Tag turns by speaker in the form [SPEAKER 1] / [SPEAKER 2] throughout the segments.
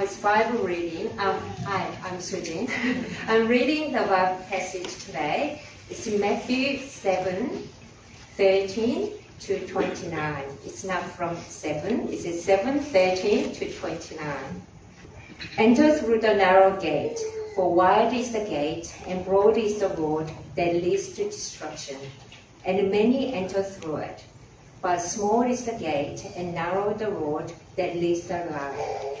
[SPEAKER 1] Thomas Bible reading. Um, hi, I'm Sujin. I'm reading the Bible passage today. It's Matthew 7, 13 to 29. It's not from 7, it's 7, 13 to 29. Enter through the narrow gate, for wide is the gate, and broad is the road that leads to destruction, and many enter through it. But small is the gate, and narrow the road that leads to life,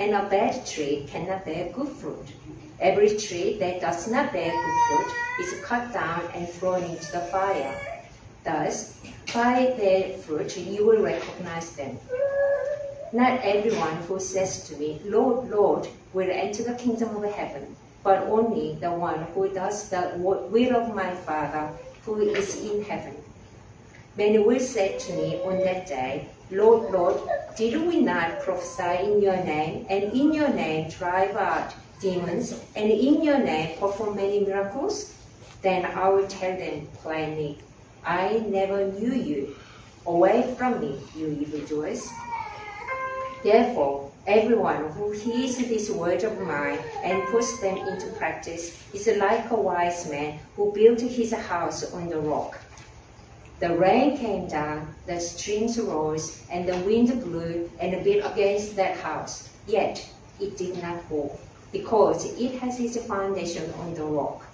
[SPEAKER 1] and a bad tree cannot bear good fruit. Every tree that does not bear good fruit is cut down and thrown into the fire. Thus, by their fruit you will recognize them. Not everyone who says to me, Lord, Lord, will enter the kingdom of heaven, but only the one who does the will of my Father who is in heaven. Many will say to me on that day, Lord, Lord, did we not prophesy in your name, and in your name drive out demons, and in your name perform many miracles? Then I will tell them plainly, I never knew you. Away from me, you evildoers. Therefore, everyone who hears these words of mine and puts them into practice is like a wise man who built his house on the rock. The rain came down, the streams rose, and the wind blew and beat against that house. Yet it did not fall, because it has its foundation on the rock.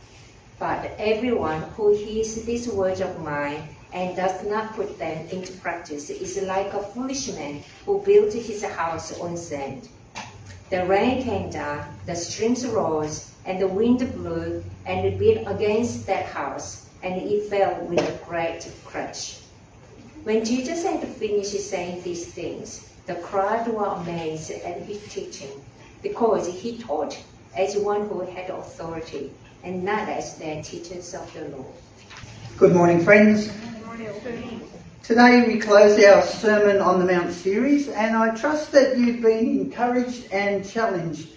[SPEAKER 1] But everyone who hears these words of mine and does not put them into practice is like a foolish man who built his house on sand. The rain came down, the streams rose, and the wind blew and beat against that house, and it fell with a great crash. When Jesus had finished saying these things, the crowd were amazed at his teaching, because he taught as one who had authority, and not as their teachers of the law.
[SPEAKER 2] Good morning, friends. Good morning. Today we close our Sermon on the Mount series, and I trust that you've been encouraged and challenged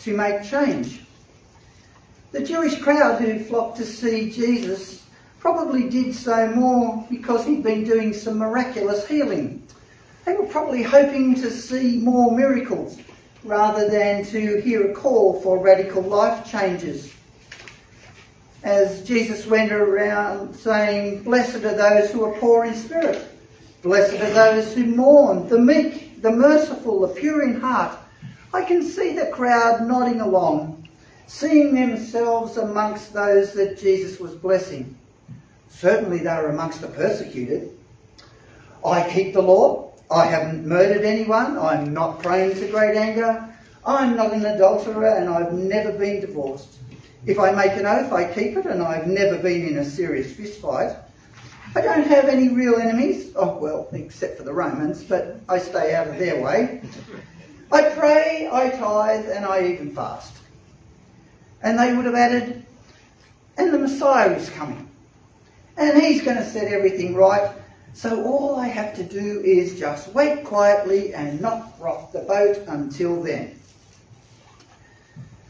[SPEAKER 2] to make change. The Jewish crowd who flocked to see Jesus probably did so more because he'd been doing some miraculous healing. They were probably hoping to see more miracles rather than to hear a call for radical life changes as Jesus went around saying, Blessed are those who are poor in spirit. Blessed are those who mourn, the meek, the merciful, the pure in heart. I can see the crowd nodding along, seeing themselves amongst those that Jesus was blessing. Certainly they are amongst the persecuted. I keep the law. I haven't murdered anyone. I'm not prone to great anger. I'm not an adulterer and I've never been divorced. If I make an oath, I keep it, and I've never been in a serious fist fight. I don't have any real enemies, oh well, except for the Romans, but I stay out of their way. I pray, I tithe, and I even fast. And they would have added, and the Messiah is coming. And he's going to set everything right. So all I have to do is just wait quietly and not rock the boat until then.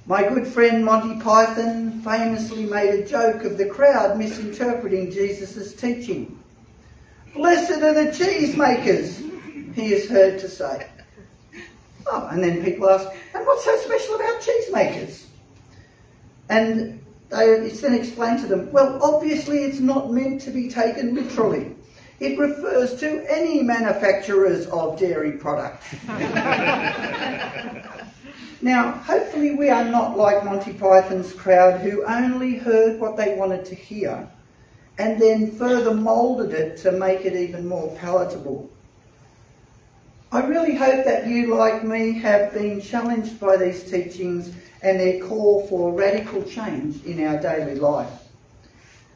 [SPEAKER 2] My good friend Monty Python famously made a joke of the crowd misinterpreting Jesus' teaching. Blessed are the cheesemakers, he is heard to say. Oh, and then people ask, and what's so special about cheesemakers? And they, it's then explained to them, well, obviously it's not meant to be taken literally. It refers to any manufacturers of dairy products. Now, hopefully, we are not like Monty Python's crowd who only heard what they wanted to hear and then further moulded it to make it even more palatable. I really hope that you, like me, have been challenged by these teachings and their call for radical change in our daily life.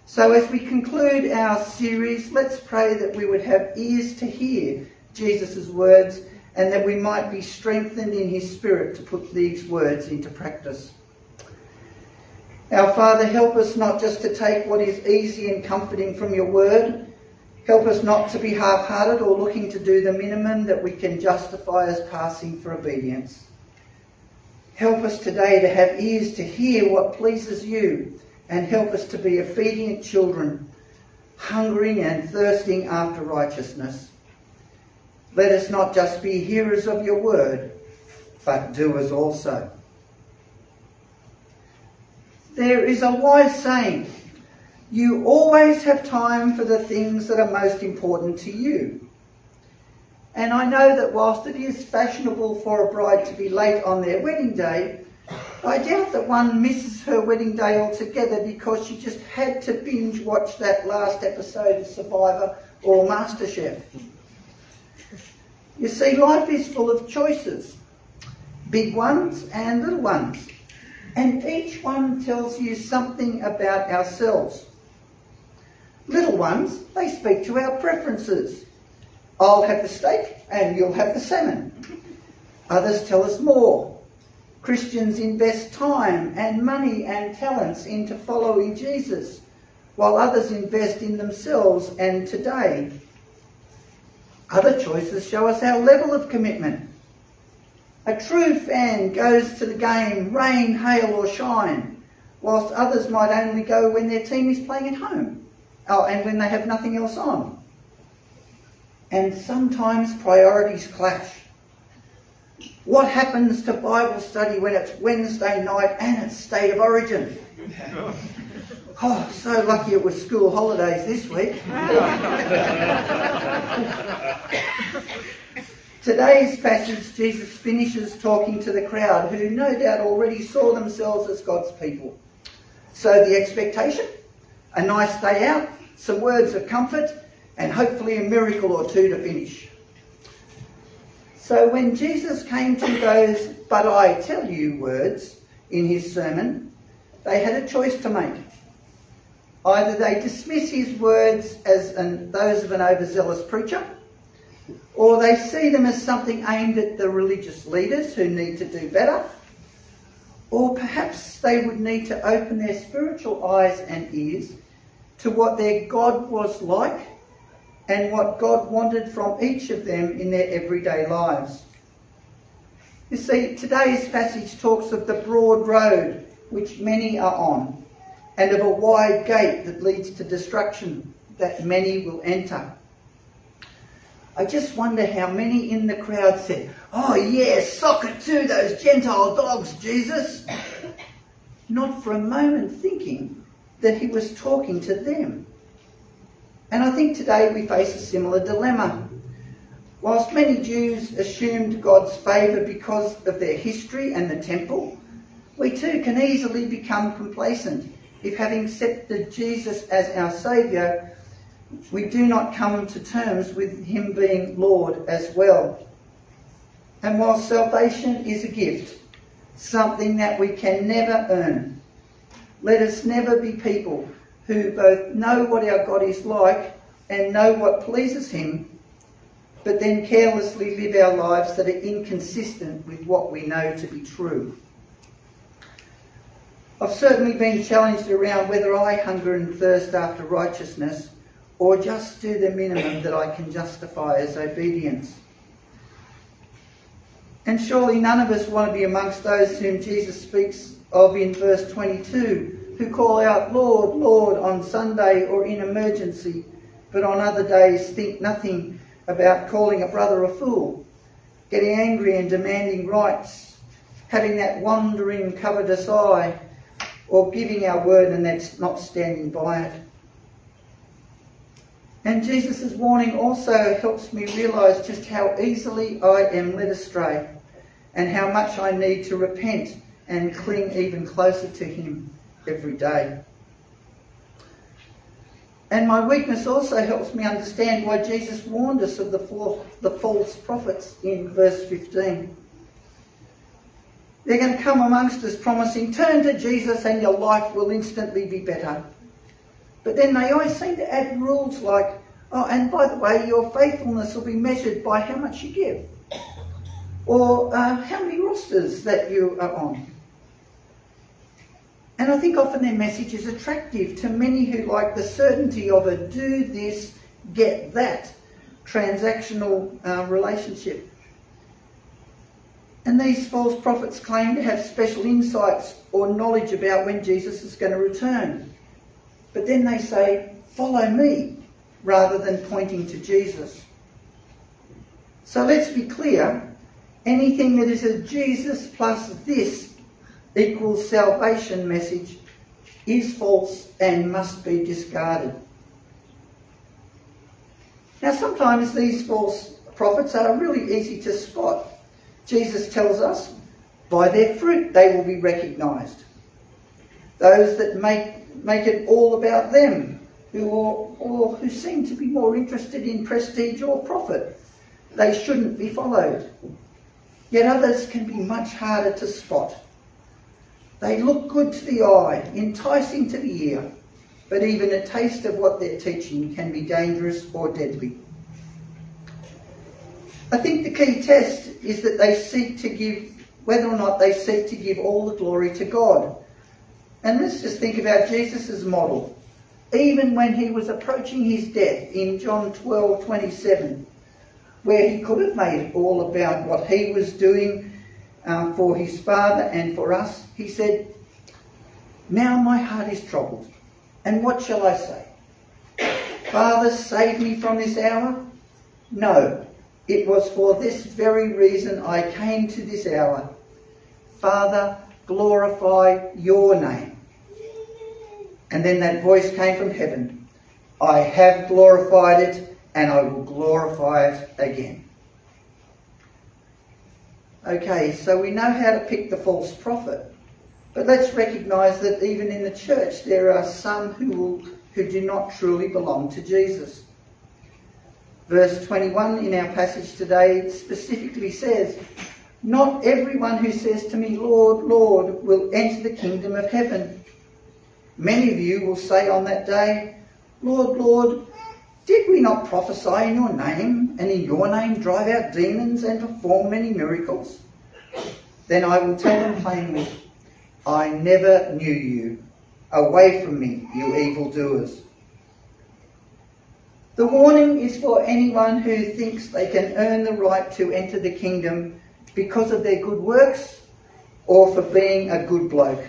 [SPEAKER 2] So, as we conclude our series, let's pray that we would have ears to hear Jesus' words and that we might be strengthened in his spirit to put these words into practice. Our Father, help us not just to take what is easy and comforting from your word. Help us not to be half hearted or looking to do the minimum that we can justify as passing for obedience. Help us today to have ears to hear what pleases you and help us to be obedient children, hungering and thirsting after righteousness. Let us not just be hearers of your word, but doers also. There is a wise saying you always have time for the things that are most important to you. And I know that whilst it is fashionable for a bride to be late on their wedding day, I doubt that one misses her wedding day altogether because she just had to binge watch that last episode of Survivor or MasterChef. You see, life is full of choices, big ones and little ones, and each one tells you something about ourselves. Little ones, they speak to our preferences. I'll have the steak and you'll have the salmon. Others tell us more. Christians invest time and money and talents into following Jesus, while others invest in themselves and today. Other choices show us our level of commitment. A true fan goes to the game, rain, hail, or shine, whilst others might only go when their team is playing at home, oh, and when they have nothing else on. And sometimes priorities clash. What happens to Bible study when it's Wednesday night and it's State of Origin? Oh, so lucky it was school holidays this week. Today's passage, Jesus finishes talking to the crowd who no doubt already saw themselves as God's people. So the expectation, a nice day out, some words of comfort, and hopefully a miracle or two to finish. So when Jesus came to those but I tell you words in his sermon, they had a choice to make. Either they dismiss his words as an, those of an overzealous preacher, or they see them as something aimed at the religious leaders who need to do better, or perhaps they would need to open their spiritual eyes and ears to what their God was like and what God wanted from each of them in their everyday lives. You see, today's passage talks of the broad road which many are on, and of a wide gate that leads to destruction that many will enter. I just wonder how many in the crowd said, Oh, yeah, sock it to those Gentile dogs, Jesus. Not for a moment thinking that he was talking to them. And I think today we face a similar dilemma. Whilst many Jews assumed God's favour because of their history and the temple, we too can easily become complacent if having accepted Jesus as our Saviour, we do not come to terms with Him being Lord as well. And while salvation is a gift, something that we can never earn, let us never be people who both know what our God is like and know what pleases Him, but then carelessly live our lives that are inconsistent with what we know to be true. I've certainly been challenged around whether I hunger and thirst after righteousness or just do the minimum that I can justify as obedience. And surely none of us want to be amongst those whom Jesus speaks of in verse 22, who call out, Lord, Lord, on Sunday or in emergency, but on other days think nothing about calling a brother a fool, getting angry and demanding rights, having that wandering, covetous eye, or giving our word and that's not standing by it. And Jesus' warning also helps me realise just how easily I am led astray and how much I need to repent and cling even closer to Him every day. And my weakness also helps me understand why Jesus warned us of the, four, the false prophets in verse 15. They're going to come amongst us promising, turn to Jesus and your life will instantly be better. But then they always seem to add rules like, oh, and by the way, your faithfulness will be measured by how much you give. or uh, how many rosters that you are on. And I think often their message is attractive to many who like the certainty of a do this, get that transactional uh, relationship. And these false prophets claim to have special insights or knowledge about when Jesus is going to return. But then they say, follow me, rather than pointing to Jesus. So let's be clear anything that is a Jesus plus this equals salvation message is false and must be discarded. Now, sometimes these false prophets are really easy to spot. Jesus tells us, by their fruit they will be recognised. Those that make, make it all about them, who are, or who seem to be more interested in prestige or profit, they shouldn't be followed. Yet others can be much harder to spot. They look good to the eye, enticing to the ear, but even a taste of what they're teaching can be dangerous or deadly. I think the key test is that they seek to give, whether or not they seek to give all the glory to God. And let's just think about Jesus' model. Even when he was approaching his death in John 12 27, where he could have made it all about what he was doing um, for his Father and for us, he said, Now my heart is troubled. And what shall I say? Father, save me from this hour? No, it was for this very reason I came to this hour. Father, glorify your name. And then that voice came from heaven. I have glorified it and I will glorify it again. Okay, so we know how to pick the false prophet. But let's recognise that even in the church there are some who, will, who do not truly belong to Jesus. Verse 21 in our passage today specifically says, Not everyone who says to me, Lord, Lord, will enter the kingdom of heaven. Many of you will say on that day, Lord, Lord, did we not prophesy in your name, and in your name drive out demons and perform many miracles? Then I will tell them plainly, I never knew you. Away from me, you evildoers. The warning is for anyone who thinks they can earn the right to enter the kingdom because of their good works or for being a good bloke.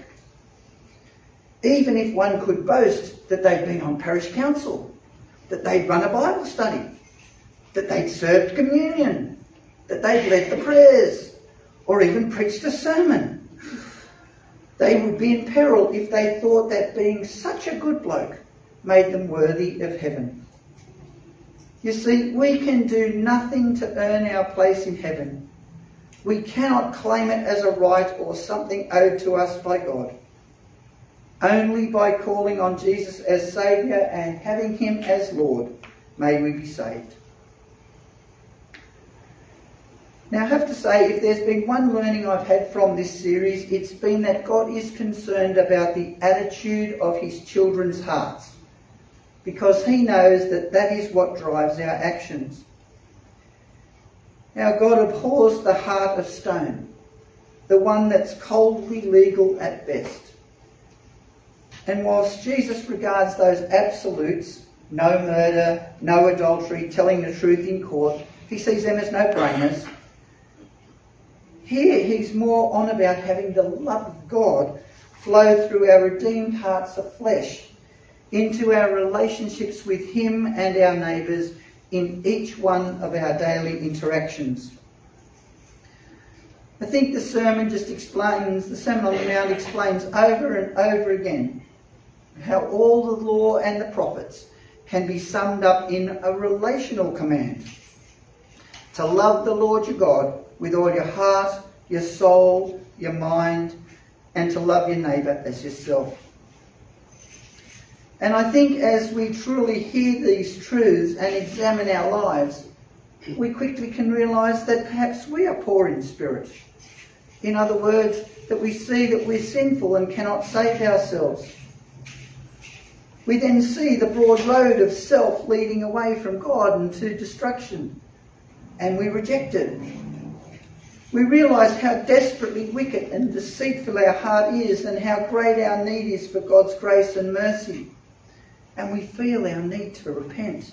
[SPEAKER 2] Even if one could boast that they've been on parish council, that they'd run a Bible study, that they'd served communion, that they'd led the prayers, or even preached a sermon. They would be in peril if they thought that being such a good bloke made them worthy of heaven. You see, we can do nothing to earn our place in heaven. We cannot claim it as a right or something owed to us by God. Only by calling on Jesus as Saviour and having Him as Lord may we be saved. Now, I have to say, if there's been one learning I've had from this series, it's been that God is concerned about the attitude of His children's hearts, because He knows that that is what drives our actions. Now, God abhors the heart of stone, the one that's coldly legal at best. And whilst Jesus regards those absolutes, no murder, no adultery, telling the truth in court, he sees them as no brainers. Here he's more on about having the love of God flow through our redeemed hearts of flesh into our relationships with him and our neighbours in each one of our daily interactions. I think the sermon just explains, the Sermon on the Mount explains over and over again how all the law and the prophets can be summed up in a relational command. To love the Lord your God with all your heart, your soul, your mind, and to love your neighbour as yourself. And I think as we truly hear these truths and examine our lives, we quickly can realise that perhaps we are poor in spirit. In other words, that we see that we're sinful and cannot save ourselves we then see the broad road of self leading away from God and to destruction, and we reject it. We realise how desperately wicked and deceitful our heart is and how great our need is for God's grace and mercy. And we feel our need to repent.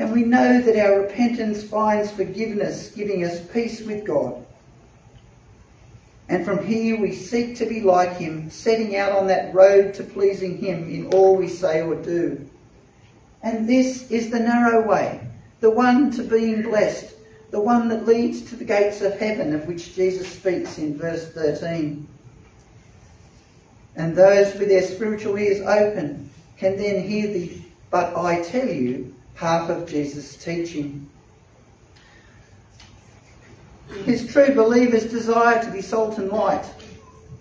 [SPEAKER 2] And we know that our repentance finds forgiveness, giving us peace with God. And from here we seek to be like Him, setting out on that road to pleasing Him in all we say or do. And this is the narrow way, the one to being blessed, the one that leads to the gates of heaven, of which Jesus speaks in verse 13. And those with their spiritual ears open can then hear the, but I tell you, half of Jesus' teaching. His true believers desire to be salt and light,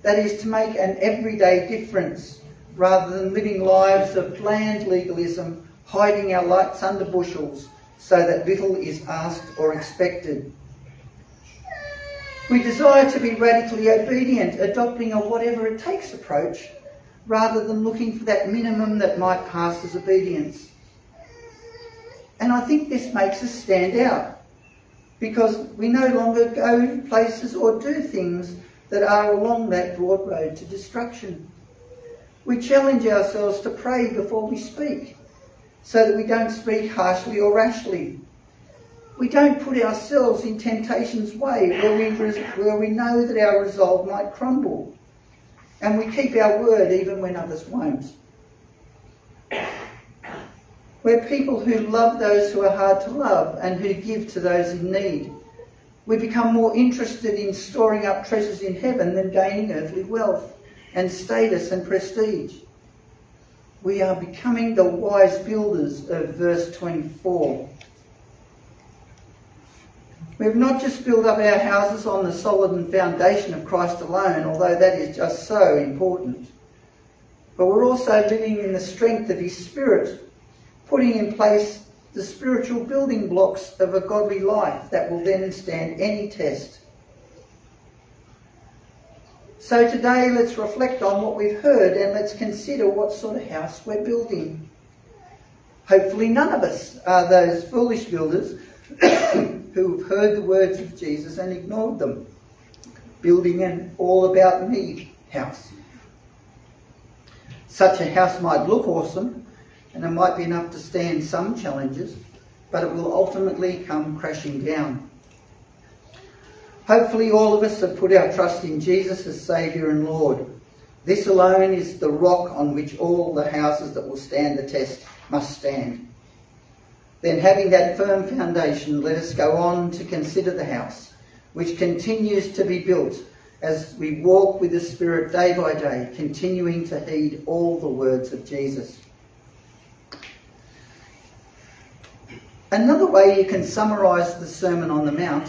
[SPEAKER 2] that is, to make an everyday difference rather than living lives of bland legalism, hiding our lights under bushels so that little is asked or expected. We desire to be radically obedient, adopting a whatever it takes approach, rather than looking for that minimum that might pass as obedience. And I think this makes us stand out because we no longer go places or do things that are along that broad road to destruction. We challenge ourselves to pray before we speak so that we don't speak harshly or rashly. We don't put ourselves in temptation's way where we, where we know that our resolve might crumble. And we keep our word even when others won't. We're people who love those who are hard to love and who give to those in need. We become more interested in storing up treasures in heaven than gaining earthly wealth and status and prestige. We are becoming the wise builders of verse 24. We have not just built up our houses on the solid and foundation of Christ alone, although that is just so important. But we're also living in the strength of His Spirit putting in place the spiritual building blocks of a godly life that will then stand any test. So today let's reflect on what we've heard and let's consider what sort of house we're building. Hopefully none of us are those foolish builders who've heard the words of Jesus and ignored them, building an all about me house. Such a house might look awesome, and it might be enough to stand some challenges, but it will ultimately come crashing down. Hopefully, all of us have put our trust in Jesus as Saviour and Lord. This alone is the rock on which all the houses that will stand the test must stand. Then, having that firm foundation, let us go on to consider the house, which continues to be built as we walk with the Spirit day by day, continuing to heed all the words of Jesus. Another way you can summarise the Sermon on the Mount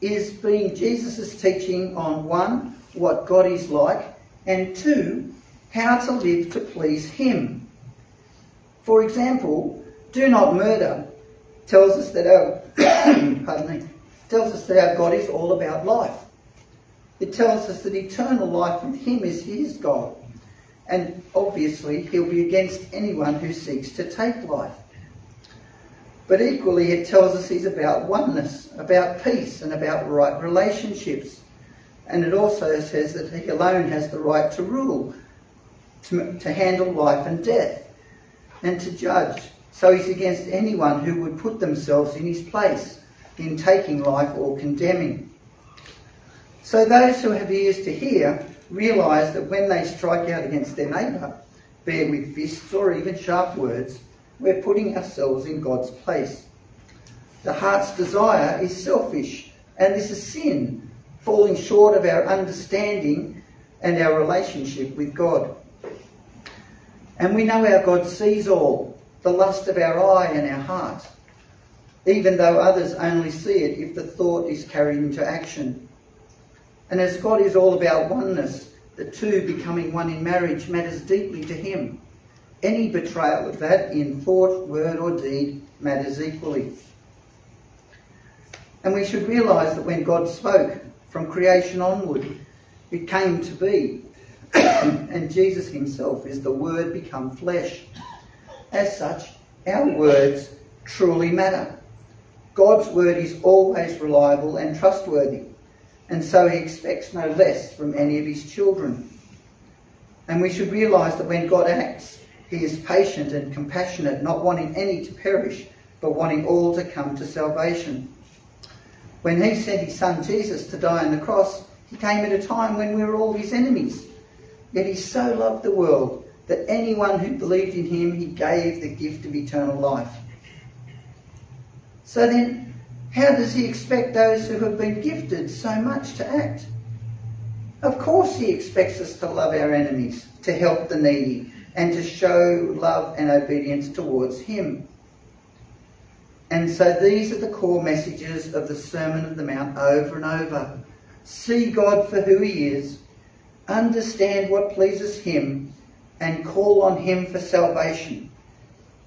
[SPEAKER 2] is being Jesus' teaching on one, what God is like, and two, how to live to please Him. For example, do not murder tells us that our pardon me, tells us that our God is all about life. It tells us that eternal life with Him is His God. And obviously, He'll be against anyone who seeks to take life. But equally, it tells us he's about oneness, about peace, and about right relationships. And it also says that he alone has the right to rule, to, to handle life and death, and to judge. So he's against anyone who would put themselves in his place in taking life or condemning. So those who have ears to hear realise that when they strike out against their neighbour, be it with fists or even sharp words, we're putting ourselves in God's place. The heart's desire is selfish, and this is sin, falling short of our understanding and our relationship with God. And we know our God sees all, the lust of our eye and our heart, even though others only see it if the thought is carried into action. And as God is all about oneness, the two becoming one in marriage matters deeply to Him. Any betrayal of that in thought, word, or deed matters equally. And we should realise that when God spoke from creation onward, it came to be. and Jesus himself is the Word become flesh. As such, our words truly matter. God's word is always reliable and trustworthy, and so he expects no less from any of his children. And we should realise that when God acts, he is patient and compassionate, not wanting any to perish, but wanting all to come to salvation. When he sent his son Jesus to die on the cross, he came at a time when we were all his enemies. Yet he so loved the world that anyone who believed in him, he gave the gift of eternal life. So then, how does he expect those who have been gifted so much to act? Of course, he expects us to love our enemies, to help the needy, and to show love and obedience towards him. And so these are the core messages of the Sermon of the Mount over and over. See God for who he is, understand what pleases him, and call on him for salvation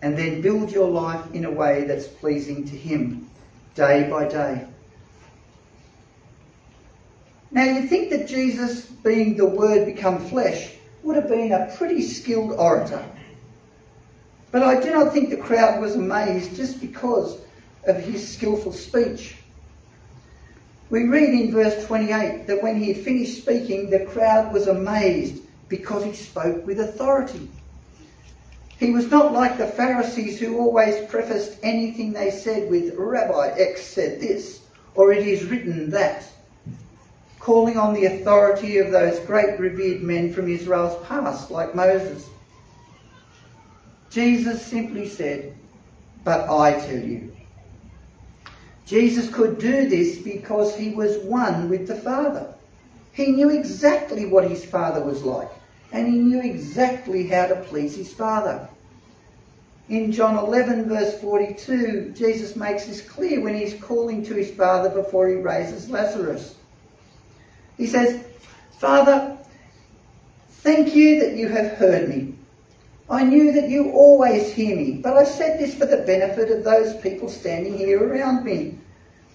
[SPEAKER 2] and then build your life in a way that's pleasing to Him day by day. Now, you think that Jesus, being the Word become flesh, would have been a pretty skilled orator. But I do not think the crowd was amazed just because of his skillful speech. We read in verse 28 that when he had finished speaking, the crowd was amazed because he spoke with authority. He was not like the Pharisees who always prefaced anything they said with, Rabbi X said this, or it is written that, calling on the authority of those great revered men from Israel's past, like Moses. Jesus simply said, But I tell you. Jesus could do this because he was one with the Father. He knew exactly what his Father was like and he knew exactly how to please his Father. In John 11, verse 42, Jesus makes this clear when he's calling to his Father before he raises Lazarus. He says, Father, thank you that you have heard me. I knew that you always hear me, but I said this for the benefit of those people standing here around me,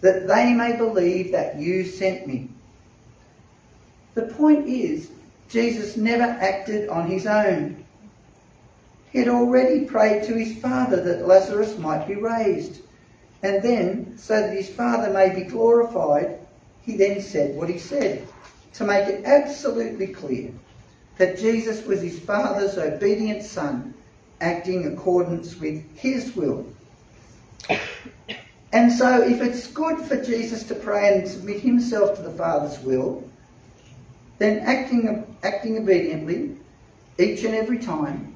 [SPEAKER 2] that they may believe that you sent me. The point is, Jesus never acted on his own. He had already prayed to his Father that Lazarus might be raised. And then, so that his Father may be glorified, he then said what he said, to make it absolutely clear that Jesus was his Father's obedient Son, acting in accordance with his will. And so, if it's good for Jesus to pray and submit himself to the Father's will, then acting, acting obediently each and every time,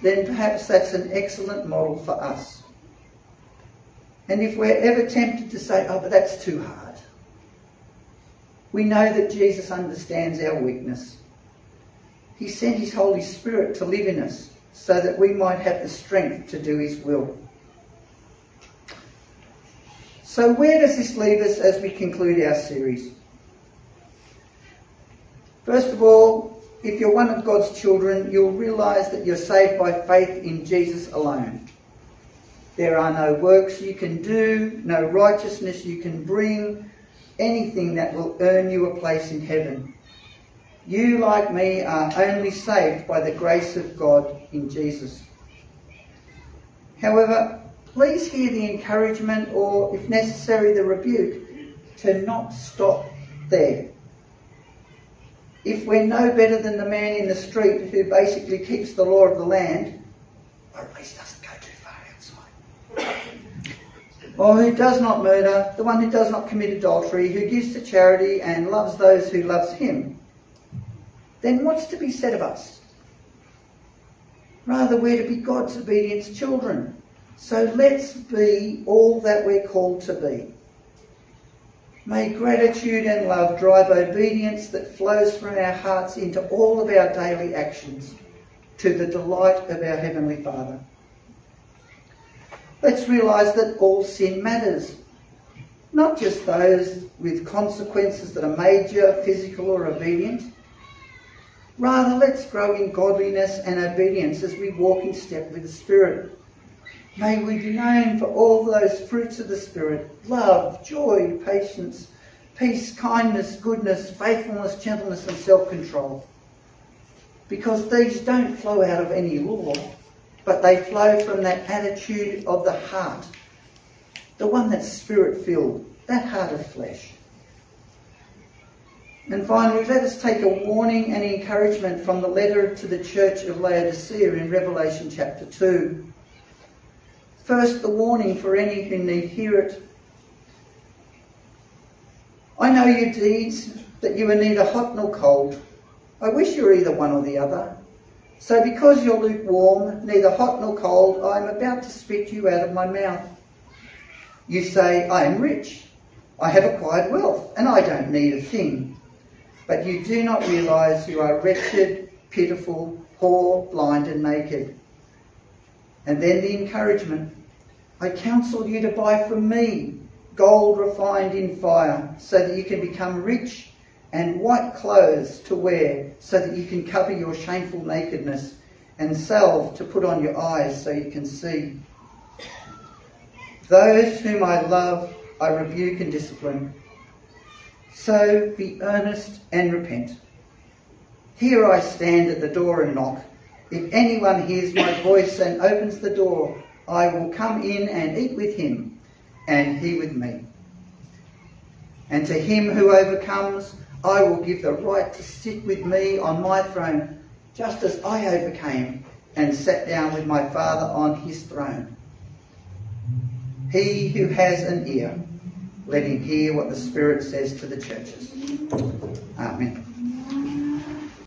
[SPEAKER 2] then perhaps that's an excellent model for us. And if we're ever tempted to say, oh, but that's too hard, we know that Jesus understands our weakness. He sent His Holy Spirit to live in us so that we might have the strength to do His will. So, where does this leave us as we conclude our series? First of all, if you're one of God's children, you'll realize that you're saved by faith in Jesus alone. There are no works you can do, no righteousness you can bring, anything that will earn you a place in heaven. You, like me, are only saved by the grace of God in Jesus. However, please hear the encouragement or, if necessary, the rebuke to not stop there if we're no better than the man in the street who basically keeps the law of the land, or at least doesn't go too far outside, or who does not murder, the one who does not commit adultery, who gives to charity and loves those who loves him, then what's to be said of us? Rather, we're to be God's obedience children. So let's be all that we're called to be. May gratitude and love drive obedience that flows from our hearts into all of our daily actions to the delight of our Heavenly Father. Let's realise that all sin matters, not just those with consequences that are major, physical, or obedient. Rather, let's grow in godliness and obedience as we walk in step with the Spirit. May we be known for all those fruits of the Spirit love, joy, patience, peace, kindness, goodness, faithfulness, gentleness, and self control. Because these don't flow out of any law, but they flow from that attitude of the heart the one that's spirit filled, that heart of flesh. And finally, let us take a warning and encouragement from the letter to the church of Laodicea in Revelation chapter 2. First, the warning for any who need hear it. I know your deeds, that you are neither hot nor cold. I wish you were either one or the other. So because you're lukewarm, neither hot nor cold, I am about to spit you out of my mouth. You say, I am rich. I have acquired wealth, and I don't need a thing. But you do not realize you are wretched, pitiful, poor, blind, and naked. And then the encouragement I counsel you to buy from me gold refined in fire, so that you can become rich, and white clothes to wear, so that you can cover your shameful nakedness, and salve to put on your eyes so you can see. Those whom I love, I rebuke and discipline. So be earnest and repent. Here I stand at the door and knock. If anyone hears my voice and opens the door, I will come in and eat with him, and he with me. And to him who overcomes, I will give the right to sit with me on my throne, just as I overcame and sat down with my Father on his throne. He who has an ear, let him hear what the Spirit says to the churches. Amen.